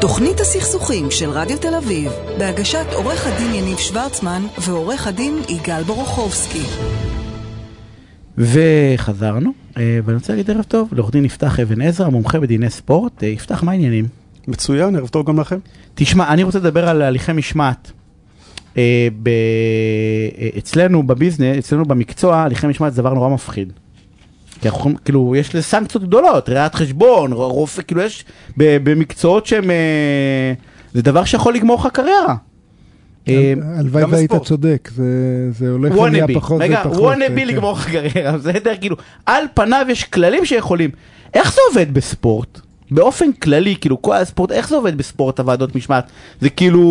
תוכנית הסכסוכים של רדיו תל אביב, בהגשת עורך הדין יניב שוורצמן ועורך הדין יגאל בורוכובסקי. וחזרנו, אה, ואני רוצה להגיד ערב טוב לעורך דין יפתח אבן עזרא, מומחה בדיני ספורט. אה, יפתח, מה העניינים? מצוין, ערב טוב גם לכם. תשמע, אני רוצה לדבר על הליכי משמעת. אה, ב... אצלנו בביזנס, אצלנו במקצוע, הליכי משמעת זה דבר נורא מפחיד. כי אנחנו, יכולים- כאילו, יש לזה סנקציות גדולות, ראיית חשבון, רופא, כאילו יש במקצועות שהם... אה, זה דבר שיכול לגמור לך קריירה. אה, הלוואי גם והיית. צודק, זה- זה הולך ונהיה פחות רגע, ופחות. וונאבי כן. לגמור לך קריירה, בסדר? כאילו, על פניו יש כללים שיכולים. איך זה עובד בספורט? באופן כללי, כאילו, כל הספורט, איך זה עובד בספורט הוועדות משמעת? זה כאילו,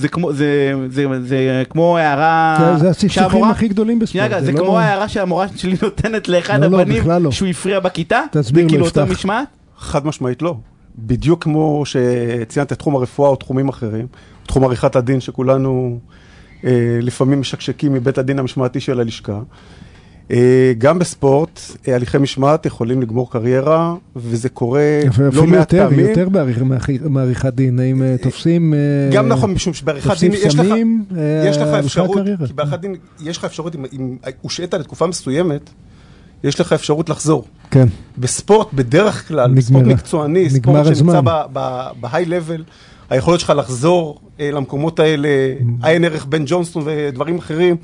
זה כמו, זה, זה, זה, זה כמו הערה... זה- זה הסכסוכים הכי גדולים שנייה, בספורט. רגע, זה לא- כמו ההערה שהמורה שלי נותנת לאחד לא, לא, הבנים בכלל לא. שהוא הפריע בכיתה? תסביר זה לו, כאילו יפתח. משמעת? חד משמעית לא. בדיוק כמו שציינת את תחום הרפואה או תחומים אחרים, תחום עריכת הדין שכולנו אה, לפעמים משקשקים מבית הדין המשמעתי של הלשכה. אה, גם בספורט, אה, הליכי משמעת יכולים לגמור קריירה, וזה קורה לא מעט יותר, פעמים. יותר בעריכ- מעריכ- מעריכת דין, האם תופסים... אה, גם נכון, משום שבעריכת דין יש לך, יש לך אפשרות. כי בעריכת דין יש לך אפשרות, אם- הושעית לתקופה מסוימת, יש לך אפשרות לחזור. כן, בספורט, בדרך כלל. בספורט מקצועני, ספורט שנמצא הזמן. בהיי לבל, היכולת שלך לחזור למקומות האלה, עיין ערך בן ג'ונסטון ודברים אחרים,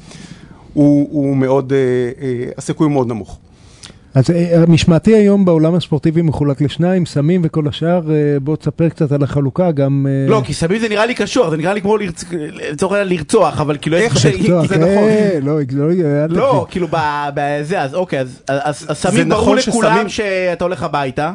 הוא, הוא מאוד, אה, אה, הסיכוי הוא מאוד נמוך. אז אה, המשמעתי היום בעולם הספורטיבי מחולק לשניים, סמים וכל השאר, בוא תספר קצת על החלוקה, גם... לא, כי סמים זה נראה לי קשור, זה נראה לי כמו לצורך העניין לרצוח, אבל כאילו... איך ש- זה נכון. לא, לא, לא, תתחיל. כאילו בזה, אז אוקיי, אז- אז אז סמים זה ברור נכון לכולם שאתה הולך הביתה.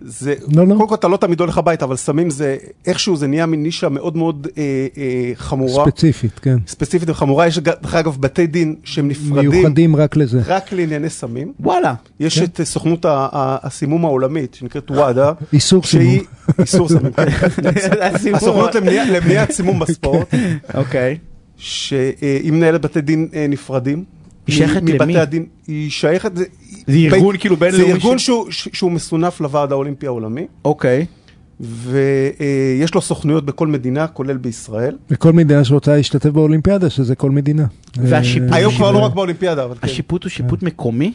זה, לא, לא. קודם כל אתה לא תמיד הולך הביתה, אבל סמים זה, איכשהו זה נהיה מין נישה מאוד מאוד אה, אה, חמורה, ספציפית, כן. ספציפית וחמורה. יש דרך אגב בתי דין שהם נפרדים מיוחדים רק לזה. רק לענייני סמים. וואלה. יש כן. את אה, סוכנות הסימום העולמית, שנקראת וואדה, איסור שהיא... סימום. איסור סימום, כן. הסוכנות למניע- למניעת סימום בספורט, אוקיי. שהיא מנהלת בתי דין אה, נפרדים. היא שייכת מ- מבתי למי? הדין, היא שייכת... זה זה ארגון כאילו זה בינלאומי ארגון ש- שהוא- מסונף לוועד האולימפי העולמי, אוקיי. ויש לו סוכנויות בכל מדינה, כולל בישראל. וכל מדינה שרוצה להשתתף באולימפיאדה, שזה כל מדינה. והשיפוט- אה, היום כבר לא אה, רק באולימפיאדה, אבל כן. השיפוט הוא שיפוט מקומי?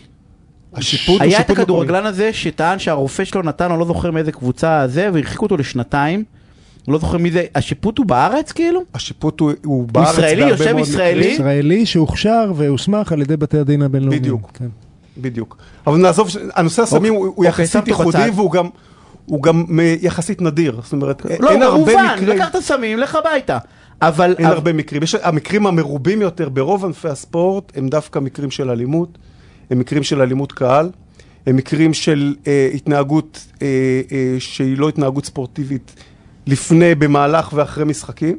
השיפוט הוא היה את. הכדורגלן הזה שטען שהרופא שלו נתן, אני לא זוכר מאיזה קבוצה זה, והרחיקו אותו לשנתיים. לא זוכר מי זה, השיפוט הוא בארץ כאילו? השיפוט הוא- הוא בארץ ישראלי? בהרבה יושב מאוד ישראלי? מקרים. ישראלי שהוכשר והוסמך על ידי בתי הדין הבינלאומיים. בדיוק. כן. בדיוק. אבל נעזוב, הנושא הסמים הוא הוא אוקיי, יחסית ייחודי. והוא גם... הוא גם מ- יחסית נדיר, זאת אומרת, לא, אין הרבה כמובן, מקרים, לקחת סמים, לך הביתה. אבל... אין אבל- הרבה מקרים, יש, המקרים המרובים יותר ברוב ענפי הספורט הם דווקא מקרים של אלימות, הם מקרים של אלימות קהל, הם מקרים של אה, התנהגות אה, אה, שהיא לא התנהגות ספורטיבית לפני, במהלך ואחרי משחקים.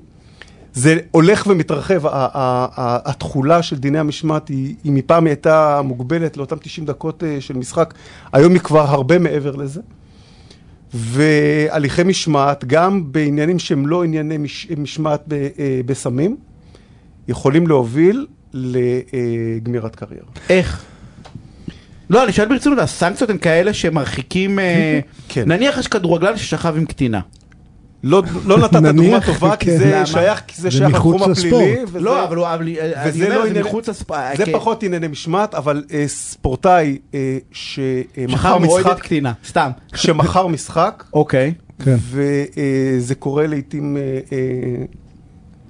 זה הולך ומתרחב, התכולה של דיני המשמעת היא, היא מפעם הייתה מוגבלת לאותם 90 דקות אה, של משחק, היום היא כבר הרבה מעבר לזה. והליכי משמעת, גם בעניינים שהם לא ענייני מש, משמעת ב, אה, בסמים, יכולים להוביל לגמירת קריירה. איך? לא, אני שואל ברצינות, הסנקציות הן כאלה שמרחיקים... אה, כן. נניח יש כדורגלן ששכב עם קטינה. לא, לא נתת דוגמה טובה, כי כן. זה למה? שייך, כי זה זה שייך לתחום הפלילי. לספורט. וזה- לא, אבל הוא... אבל, אה, אני וזה לא זה ענייני- מחוץ לספורט. זה פחות ענייני משמעת, אבל אה, ספורטאי אה, שמכר משחק, קטינה, סתם. שמכר משחק, אוקיי. כן. וזה קורה לעיתים אה, אה,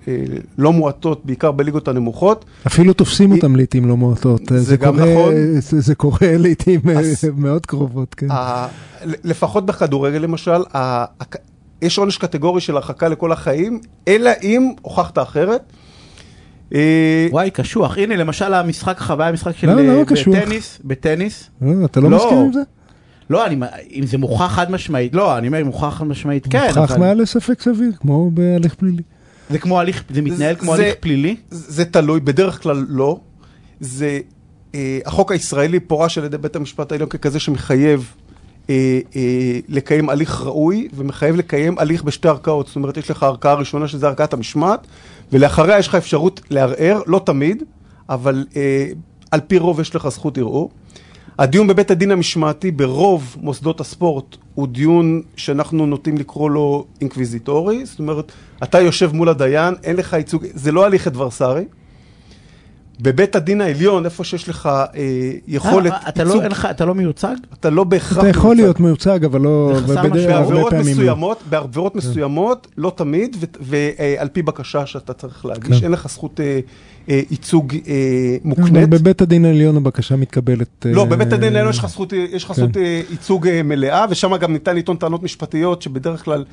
אה, לא מועטות, בעיקר בליגות הנמוכות. אפילו תופסים אותם לעיתים לא מועטות. זה גם קורה- נכון. זה זה קורה לעיתים אה, אז- מאוד קרובות, כן. ה- לפחות בכדורגל למשל, יש עונש קטגורי של הרחקה לכל החיים, אלא אם הוכחת אחרת. אה, וואי, קשוח. הנה, למשל המשחק חוויה, המשחק של... למה, למה אה, קשוח? בטניס, בטניס. אה, אתה לא לא. מסכים עם זה? לא, אני, אם זה מוכח חד משמעית, לא, אני אומר, אם מוכח חד משמעית, כן, מוכח אבל מעל לספק סביר, כמו בהליך פלילי. זה כמו הליך, זה מתנהל כמו זה- הליך פלילי? זה תלוי, בדרך כלל לא. זה, אה, החוק הישראלי פורש על ידי בית המשפט העליון ככזה שמחייב לקיים הליך ראוי, ומחייב לקיים הליך בשתי ערכאות. זאת אומרת, יש לך ערכאה ראשונה שזה ערכאת המשמעת, ולאחריה יש לך אפשרות לערער, לא תמיד, אבל אה, על פי רוב יש לך זכות ערעור. הדיון בבית הדין המשמעתי ברוב מוסדות הספורט הוא דיון שאנחנו נוטים לקרוא לו אינקוויזיטורי, זאת אומרת, אתה יושב מול הדיין, אין לך ייצוג, זה לא הליך אדברסרי. בבית הדין העליון, איפה שיש לך אה, יכולת אה, אתה לא, אין לך, אתה לא מיוצג? אתה לא בהכרח אתה יכול להיות מיוצג, אבל לא... בעבירות לא. מסוימות, בעבירות מסוימות, לא תמיד, ועל פי בקשה שאתה צריך להגיש, כן. אין לך זכות אה, אה, ייצוג אה, מוקנית. בבית הדין העליון הבקשה מתקבלת... לא, אה, בבית הדין העליון יש לך זכות, יש לך כן. זכות אה, ייצוג אה, מלאה, ושם גם ניתן לטעון טענות משפטיות שבדרך כלל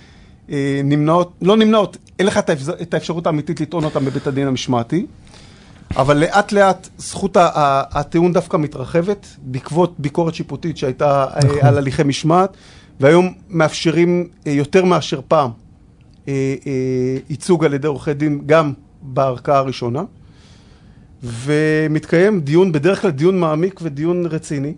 אה, נמנעות, לא נמנעות, אין לך את האפשרות האמיתית לטעון אותן בבית הדין המשמעתי. אבל לאט לאט זכות הטיעון דווקא מתרחבת, בעקבות ביקורת שיפוטית שהייתה אה, נכון. על הליכי משמעת, והיום מאפשרים אה, יותר מאשר פעם אה, ייצוג על ידי עורכי דין גם בערכאה הראשונה. ומתקיים דיון, בדרך כלל דיון מעמיק ודיון רציני.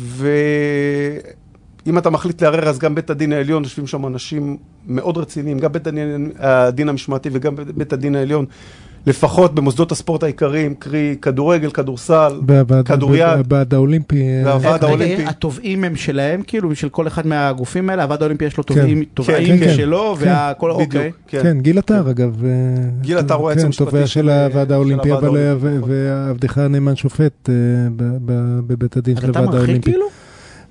ואם אתה מחליט לערער, אז גם בית הדין העליון, יושבים שם אנשים מאוד רציניים, גם בית הדין, הדין המשמעתי וגם בית הדין העליון, לפחות במוסדות הספורט העיקריים, קרי כדורגל, כדורסל, בוועד- כדוריד. בוועד האולימפי. אה, והוועד רגע, האולימפי. התובעים הם שלהם, כאילו, של כל אחד מהגופים האלה, הוועד האולימפי יש לו תובעים תובעים כן, כן. כן. והכל, אוקיי. כן. כן, גיל עטר אגב. אה, גיל עטר הוא כן, היועץ המשפטי תובע של- הוועד האולימפי, אבל אה. ועבדך הנאמן שופט אה, ב- ב- בבית הדין של הוועד מרחיק האולימפי. כאילו?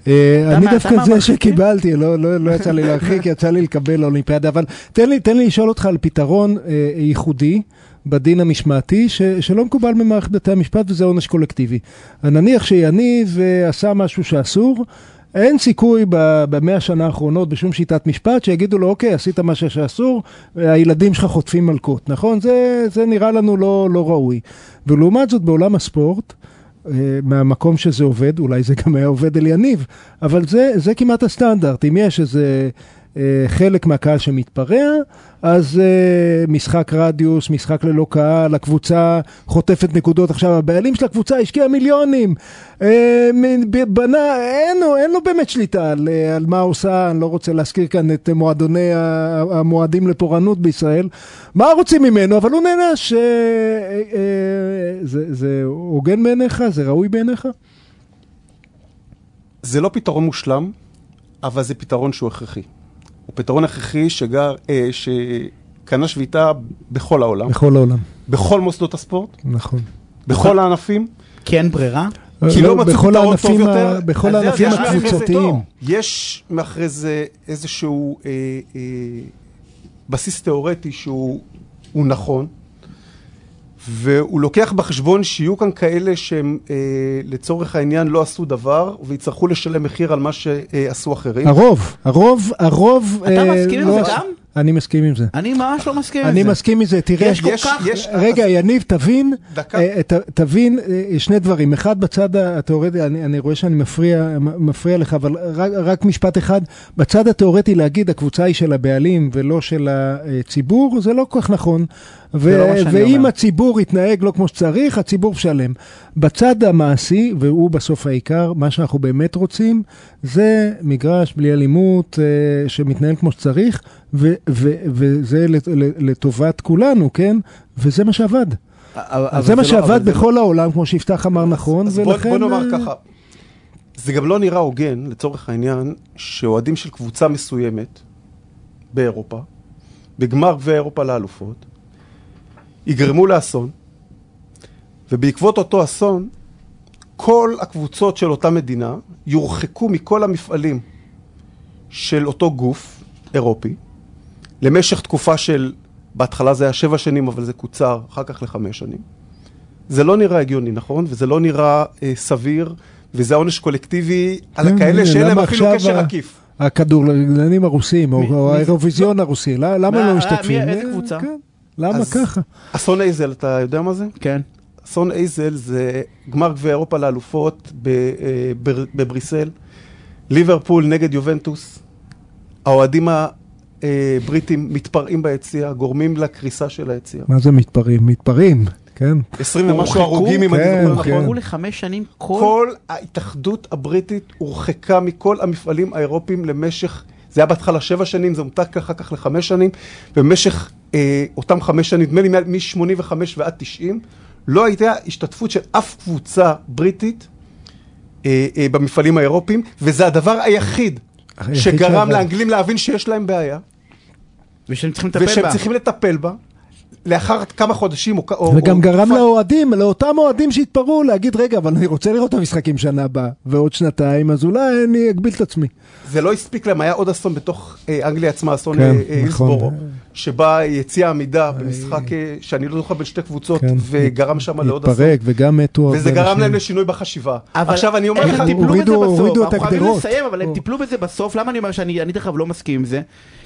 אה, אתה אני מה- דווקא זה מרחיק? שקיבלתי, לא לא- לא יצא לי להרחיק, יצא לי לקבל אולימפיאדה, אבל תן לי לשאול אותך על פתרון אה, ייחודי. בדין המשמעתי, ש, שלא מקובל במערכת בתי המשפט, וזה עונש קולקטיבי. נניח שיניב אה, עשה משהו שאסור, אין סיכוי במאה השנה האחרונות בשום שיטת משפט שיגידו לו, אוקיי, עשית משהו שאסור, הילדים שלך חוטפים מלקות, נכון? זה, זה נראה לנו לא, לא ראוי. ולעומת זאת, בעולם הספורט, אה, מהמקום שזה עובד, אולי זה גם היה עובד אל יניב, אבל זה, זה כמעט הסטנדרט. אם יש איזה חלק מהקהל שמתפרע, אז אה, משחק רדיוס, משחק ללא קהל, הקבוצה חוטפת נקודות. עכשיו, הבעלים של הקבוצה השקיע מיליונים, אה, ב- בנה, אין, אין לו באמת שליטה על, אה, על מה עושה, אני לא רוצה להזכיר כאן את מועדוני המועדים לפורענות בישראל. מה רוצים ממנו? אבל הוא נענש. אה, אה, אה, זה זה הוגן בעיניך? זה ראוי בעיניך? זה לא פתרון מושלם, אבל זה פתרון שהוא הכרחי. הוא פתרון הכרחי שגר, אה, שקנה שביתה בכל העולם, בכל העולם, בכל מוסדות הספורט, נכון. בכל הענפים, כי אין ברירה? כי לא מצאו בכל פתרון טוב יותר. בכל הענפים יש מאחורי זה הקבוצתיים. יש מאחורי זה איזשהו אה, אה, בסיס תיאורטי שהוא הוא נכון, והוא לוקח בחשבון שיהיו כאן כאלה שהם אה, לצורך העניין לא עשו דבר, ויצטרכו לשלם מחיר על מה שעשו אחרים. הרוב, הרוב, הרוב... אתה אה, מסכים עם לא- זה גם? אני מסכים עם זה. אני ממש לא מסכים עם זה. אני מסכים עם זה, תראה, יש כל יש- כך... יש- רגע, יניב, תבין. אה, ת- תבין אה, שני דברים. אחד, בצד התיאורטי, אני, אני רואה שאני מפריע, לך, אבל רק, רק משפט אחד. בצד התיאורטי להגיד, הקבוצה היא של הבעלים ולא של הציבור, זה לא כל כך נכון. זה לא שאני ואם אומר. הציבור יתנהג לא כמו שצריך, הציבור משלם. בצד המעשי, והוא בסוף העיקר, מה שאנחנו באמת רוצים, זה מגרש בלי אלימות, אה, שמתנהל כמו שצריך, ו- ו- וזה לט- לטובת כולנו, כן? וזה מה שעבד. אבל- אז אבל זה מה לא- שעבד אבל זה לא- בכל העולם, כמו שיפתח אמר נכון, ולכן... בוא נאמר אה, ככה, זה גם לא נראה הוגן, לצורך העניין, שאוהדים של קבוצה מסוימת באירופה, בגמר גביע אירופה לאלופות, יגרמו לאסון, ובעקבות אותו אסון, כל הקבוצות של אותה מדינה יורחקו מכל המפעלים של אותו גוף אירופי, למשך תקופה של, בהתחלה זה היה שבע שנים, אבל זה קוצר, אחר כך לחמש שנים. זה לא נראה הגיוני, נכון? וזה לא נראה אה, סביר, וזה עונש קולקטיבי על כן, הכאלה שאין להם אפילו קשר עקיף. הכדורגלנים הרוסים, או האירוויזיון הרוסי, לא- למה מה- לא מי- משתתפים? איזה אה, קבוצה? למה אז- ככה? אסון אייזל, אתה יודע מה זה? כן. אסון אייזל זה גמר גביע אירופה לאלופות אה, בר- בבריסל, ליברפול נגד יובנטוס, האוהדים הבריטים מתפרעים ביציע, גורמים לקריסה של היציע. מה זה מתפרעים? מתפרעים, כן. 20 ומשהו הורחקו? הרוגים, אם אני כן, זוכר כן. נכון. חכו לחמש שנים כל... כל ההתאחדות הבריטית הורחקה מכל המפעלים האירופיים למשך, זה היה בהתחלה שבע שנים, זה הומתק אחר כך לחמש שנים, ובמשך אה, אותם חמש שנים, נדמה לי מ-85 ועד 90, לא הייתה השתתפות של אף קבוצה בריטית אה, אה, במפעלים האירופיים, וזה הדבר היחיד שגרם. לאנגלים להבין שיש להם בעיה, ושהם צריכים לטפל ושהם בה. צריכים לטפל בה. לאחר כמה חודשים או... או וגם או גרם תקופה- לאוהדים, לאותם אוהדים שהתפרעו, להגיד, רגע, אבל אני רוצה לראות את המשחקים שנה הבאה, ועוד שנתיים, אז אולי אני אגביל את עצמי. זה לא הספיק להם, היה עוד אסון בתוך אה, אנגליה עצמה, אסון כן, אה, אה, נכון. שבה יציאה עמידה במשחק שאני לא זוכר בין שתי קבוצות, כן, וגרם שם לעוד אסון. התפרק, וגם מתו הרבה וזה גרם. להם לשינוי בחשיבה. אבל עכשיו אני אומר לך, הם טיפלו בזה בסוף, הורידו את אנחנו חייבים. לסיים, אבל הם. טיפלו בזה בסוף, למה אני אומר שאני אני דרך אגב לא מסכים עם זה?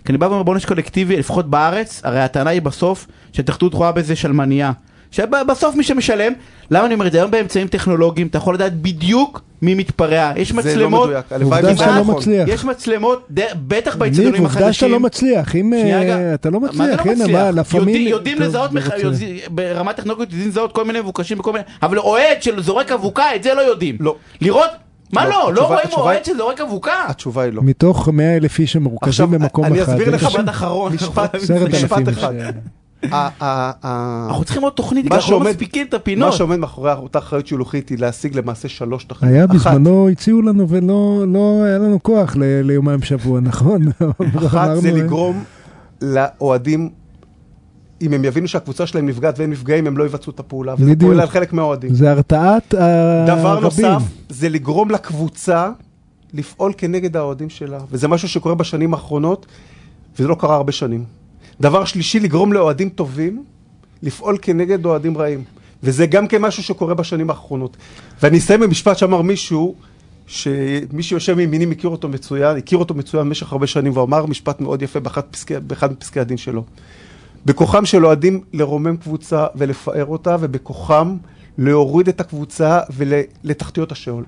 כי אני בא ואומר בונש קולקטיבי, לפחות בארץ, הרי הטענה היא בסוף, שהתאחדות רואה בזה שלמנייה. שבסוף מי שמשלם, למה אני אומר את זה? היום באמצעים טכנולוגיים אתה יכול לדעת בדיוק מי מתפרע, יש זה לא מצלמות, מדויק, הלוואי שאתה לא נכון. מצליח. יש מצלמות, ד- בטח באצטדיונים עובדה שאתה החדשים. לא מצליח, אם שנייה אה. אתה לא זה מצליח, לא הנה? מה, לה פמיליה- יודעים- לזהות, לא מח- רוצה. יודעים- ברמת טכנולוגיות יודעים לזהות כל מיני מבוקשים וכל מיני, אבל אוהד שזורק אבוקה, את זה לא יודעים. לא. לראות, מה לא, לא, לא רואים אוהד שזורק אבוקה. התשובה היא לא. מתוך 100 אלף איש שמרוכזים עכשיו, במקום אחד. אני אסביר לך משפט אחרון. משפט. אחד. אנחנו צריכים עוד תוכנית, מה אנחנו לא מספיקים את מה הפינות. שעומד מאחורי אותה אחריות שילוחית היא להשיג למעשה שלוש תכליות. היה בזמנו, הציעו לנו ולא לא היה לנו כוח ליומיים בשבוע, נכון? אחת זה אמרנו, לגרום לאוהדים, אם הם יבינו שהקבוצה שלהם נפגעת והם נפגעים, הם לא יבצעו את הפעולה. וזה בדיוק. פועל על חלק מהאוהדים. זה הרתעת הרבים. דבר נוסף, זה לגרום לקבוצה לפעול כנגד האוהדים שלה, וזה משהו שקורה בשנים האחרונות, וזה לא קרה הרבה שנים. דבר שלישי, לגרום לאוהדים טובים לפעול כנגד אוהדים רעים, וזה גם כן משהו שקורה בשנים האחרונות. ואני אסיים במשפט שאמר מישהו, שמי שיושב מימיני מכיר אותו מצוין, הכיר אותו מצוין במשך הרבה שנים, והוא אמר משפט מאוד יפה באחד, פסקי, באחד מפסקי הדין שלו. בכוחם של אוהדים לרומם קבוצה ולפאר אותה, ובכוחם להוריד את הקבוצה ולתחתיות השאול.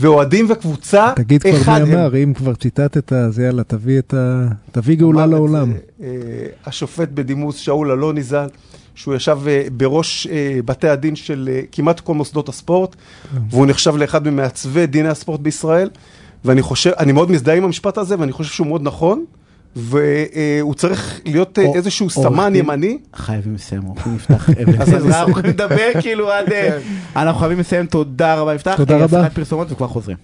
ואוהדים וקבוצה, תגיד כבר אחד מי הם. אמר, אם כבר ציטטת, אז יאללה, תביא את ה... תביא גאולה לעולם. זה, אה, השופט בדימוס שאול אלוני ז"ל, שהוא ישב אה, בראש אה, בתי הדין של אה, כמעט כל מוסדות הספורט, והוא נחשב לאחד ממעצבי דיני הספורט בישראל, ואני חושב, אני מאוד מזדהה עם המשפט הזה, ואני חושב שהוא מאוד נכון, והוא צריך להיות אה, איזשהו סמן. ימני. חייבים לסיים, רוצים לפתח אז אנחנו לדבר כאילו עד... אה, אנחנו חייבים לסיים, תודה רבה, יפתח. תודה אה, רבה. הפסקת פרסומות וכבר חוזרים.